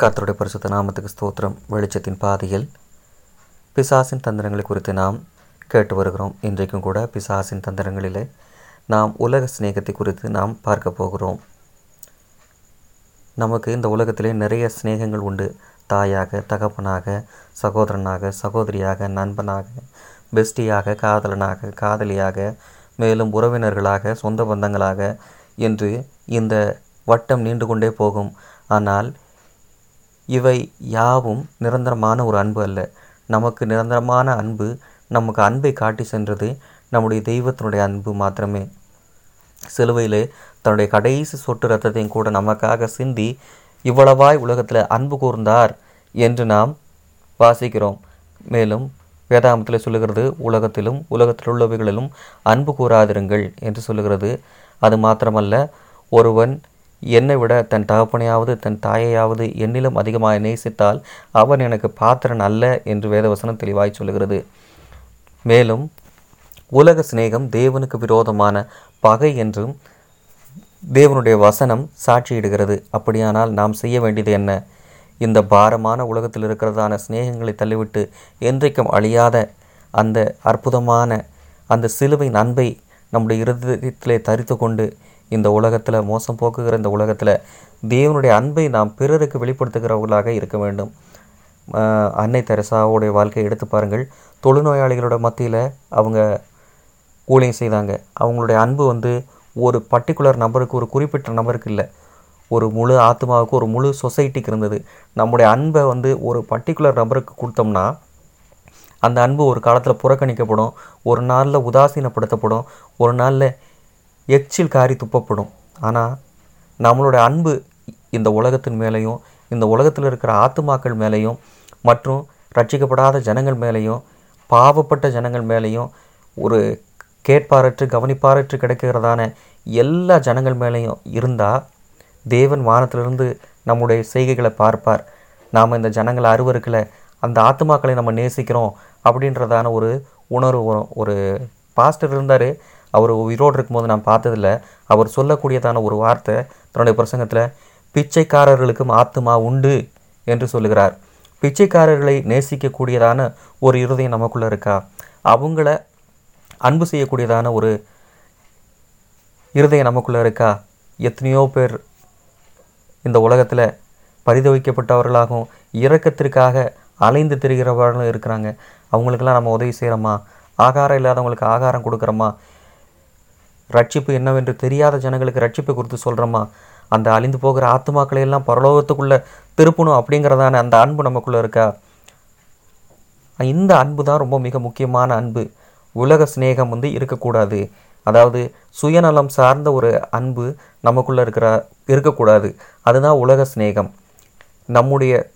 கர்த்தருடைய பரிசுத்த நாமத்துக்கு ஸ்தோத்திரம். வெளிச்சத்தின் பாதையில் பிசாசின் தந்திரங்களை குறித்து நாம் கேட்டு வருகிறோம். இன்றைக்கும் கூட பிசாசின் தந்திரங்களிலே நாம் உலக சிநேகத்தை குறித்து நாம் பார்க்க போகிறோம். நமக்கு இந்த உலகத்திலே நிறைய சிநேகங்கள் உண்டு. தாயாக தகப்பனாக சகோதரனாக சகோதரியாக நண்பனாக பெஸ்டியாக காதலனாக காதலியாக மேலும் உறவினர்களாக சொந்த பந்தங்களாக என்று இந்த வட்டம் நீண்டு கொண்டே போகும். ஆனால் இவை யாவும் நிரந்தரமான ஒரு அன்பு அல்ல. நமக்கு நிரந்தரமான அன்பு நமக்கு அன்பை காட்டி சென்றது நம்முடைய தெய்வத்தினுடைய அன்பு மாத்திரமே. சிலுவையிலே தன்னுடைய கடைசி சொட்டு ரத்தத்தையும் கூட நமக்காக சிந்தி இவ்வளவாய் உலகத்தில் அன்பு கூர்ந்தார் என்று நாம் வாசிக்கிறோம். மேலும் வேதாமத்தில் சொல்லுகிறது உலகத்திலும் உலகத்தில் உள்ளவைகளிலும் அன்பு கூறாதிருங்கள் என்று சொல்லுகிறது. அது மாத்திரமல்ல ஒருவன் என்னை விட தன் தகப்பனையாவது தன் தாயையாவது என்னிலும் அதிகமாக நேசித்தால் அவன் எனக்கு பாத்திரன் அல்ல என்று வேதவசனம் தெளிவாய் சொல்கிறது மேலும் உலக சிநேகம் தேவனுக்கு விரோதமான பகை என்றும் தேவனுடைய வசனம் சாட்சியிடுகிறது. அப்படியானால் நாம் செய்ய வேண்டியது என்ன? இந்த பாரமான உலகத்தில் இருக்கிறதான சிநேகங்களை தள்ளிவிட்டு என்றைக்கும் அழியாத அந்த அற்புதமான அந்த சிலுவை அன்பை நம்முடைய இருதயத்திலே தரித்து கொண்டு இந்த உலகத்தில் மோசம் போக்குகிற இந்த உலகத்தில் தேவனுடைய அன்பை நாம் பிறருக்கு வெளிப்படுத்துகிறவர்களாக இருக்க வேண்டும். அன்னை தெரசாவுடைய வாழ்க்கையை எடுத்து பாருங்கள். தொழுநோயாளிகளோட மத்தியில் அவங்க ஊழியம் செய்தாங்க. அவங்களுடைய அன்பு வந்து ஒரு பர்டிகுலர் நபருக்கு ஒரு குறிப்பிட்ட நபருக்கு இல்லை. ஒரு முழு ஆத்மாவுக்கு ஒரு முழு சொசைட்டிக்கு இருந்தது. நம்முடைய அன்பை வந்து ஒரு பர்டிகுலர் நபருக்கு கொடுத்தோம்னா அந்த அன்பு ஒரு காலத்தில் புறக்கணிக்கப்படும். ஒரு நாளில் உதாசீனப்படுத்தப்படும். ஒரு நாளில் எச்சில் காரி துப்பப்படும். ஆனால் நம்மளுடைய அன்பு இந்த உலகத்தின் மேலேயும் இந்த உலகத்தில் இருக்கிற ஆத்துமாக்கள் மேலேயும் மற்றும் ரட்சிக்கப்படாத ஜனங்கள் மேலேயும் பாவப்பட்ட ஜனங்கள் மேலேயும் ஒரு கேட்பாரற்று கவனிப்பாரற்று கிடைக்கிறதான எல்லா ஜனங்கள் மேலேயும் இருந்தால் தேவன் வானத்திலிருந்து நம்முடைய செய்கைகளை பார்ப்பார். நாம் இந்த ஜனங்களை அருவருக்கலை அந்த ஆத்துமாக்களை நம்ம நேசிக்கிறோம் அப்படின்றதான ஒரு உணர்வு வரும். ஒரு பாஸ்டர் இருந்தார் அவர் உயிரோடு இருக்கும்போது நான் பார்த்ததில்ல. அவர் சொல்லக்கூடியதான ஒரு வார்த்தை தன்னுடைய பிரசங்கத்தில் பிச்சைக்காரர்களுக்கும் ஆத்துமா உண்டு என்று சொல்லுகிறார். பிச்சைக்காரர்களை நேசிக்கக்கூடியதான ஒரு இருதயம் நமக்குள்ளே இருக்கா? அவங்கள அன்பு செய்யக்கூடியதான ஒரு இருதயம் நமக்குள்ளே இருக்கா? எத்தனையோ பேர் இந்த உலகத்தில் பரிதவிக்கப்பட்டவர்களாகவும் இறக்கத்திற்காக அலைந்து திரிகிறவர்களும் இருக்கிறாங்க. அவங்களுக்கெல்லாம் நம்ம உதவி செய்கிறோமா ஆகாரம் இல்லாதவங்களுக்கு ஆகாரம் கொடுக்குறோமா? ரட்சிப்பு என்னவென்று தெரியாத ஜனங்களுக்கு ரட்சிப்பை குறித்து சொல்கிறோமா அந்த அழிந்து போகிற ஆத்மாக்களை எல்லாம் பரலோகத்துக்குள்ளே திருப்பணும் அப்படிங்கிறதான அந்த அன்பு நமக்குள்ளே இருக்கா? இந்த அன்பு தான் ரொம்ப மிக முக்கியமான அன்பு. உலக சிநேகம் வந்து இருக்கக்கூடாது. அதாவது சுயநலம் சார்ந்த ஒரு அன்பு நமக்குள்ளே இருக்கிற இருக்கக்கூடாது. அதுதான் உலக சிநேகம். நம்முடைய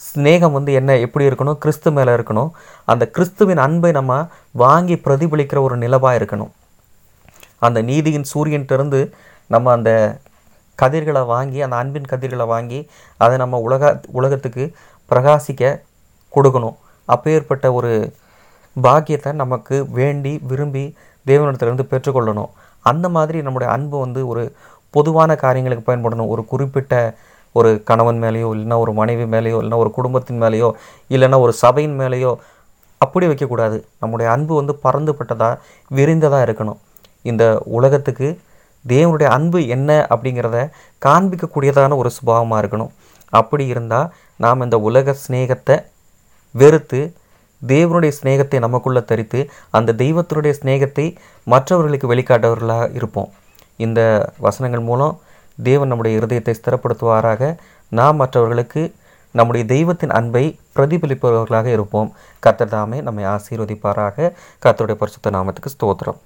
ஸ்நேகம் வந்து என்ன எப்படி இருக்கணும்? கிறிஸ்து மேலே இருக்கணும். அந்த கிறிஸ்துவின் அன்பை நம்ம வாங்கி பிரதிபலிக்கிற ஒரு நிலவாக இருக்கணும். அந்த நீதியின் சூரியன்கிட்டருந்து நம்ம அந்த கதிர்களை வாங்கி அந்த அன்பின் கதிர்களை வாங்கி அதை நம்ம உலக உலகத்துக்கு பிரகாசிக்க கொடுக்கணும். அப்பேற்பட்ட ஒரு பாக்கியத்தை நமக்கு வேண்டி விரும்பி தேவனிடத்திலிருந்து பெற்றுக்கொள்ளணும். அந்த மாதிரி நம்முடைய அன்பு வந்து ஒரு பொதுவான காரியங்களுக்கு பயன்படணும். ஒரு குறிப்பிட்ட ஒரு கணவன் மேலேயோ இல்லைன்னா ஒரு மனைவி மேலேயோ இல்லைன்னா ஒரு குடும்பத்தின் மேலேயோ இல்லைன்னா ஒரு சபையின் மேலேயோ அப்படி வைக்கக்கூடாது. நம்முடைய அன்பு வந்து பறந்துபட்டதாக விரிந்ததாக இருக்கணும். இந்த உலகத்துக்கு தேவனுடைய அன்பு என்ன அப்படிங்கிறத காண்பிக்கக்கூடியதான ஒரு சுபாவமாக இருக்கணும். அப்படி இருந்தால் நாம் இந்த உலக சிநேகத்தை வெறுத்து தேவனுடைய சிநேகத்தை நமக்குள்ளே தரித்து அந்த தெய்வத்தினுடைய சிநேகத்தை மற்றவர்களுக்கு வெளிக்காட்டவர்களாக இருப்போம். இந்த வசனங்கள் மூலம் தேவன் நம்முடைய இருதயத்தை ஸ்திரப்படுத்துவாராக. நாம் மற்றவர்களுக்கு நம்முடைய தெய்வத்தின் அன்பை பிரதிபலிப்பவர்களாக இருப்போம். கர்த்தர் தாமே நம்மை ஆசீர்வதிப்பாராக. கர்த்தருடைய பரிசுத்த நாமத்துக்கு ஸ்தோத்திரம்.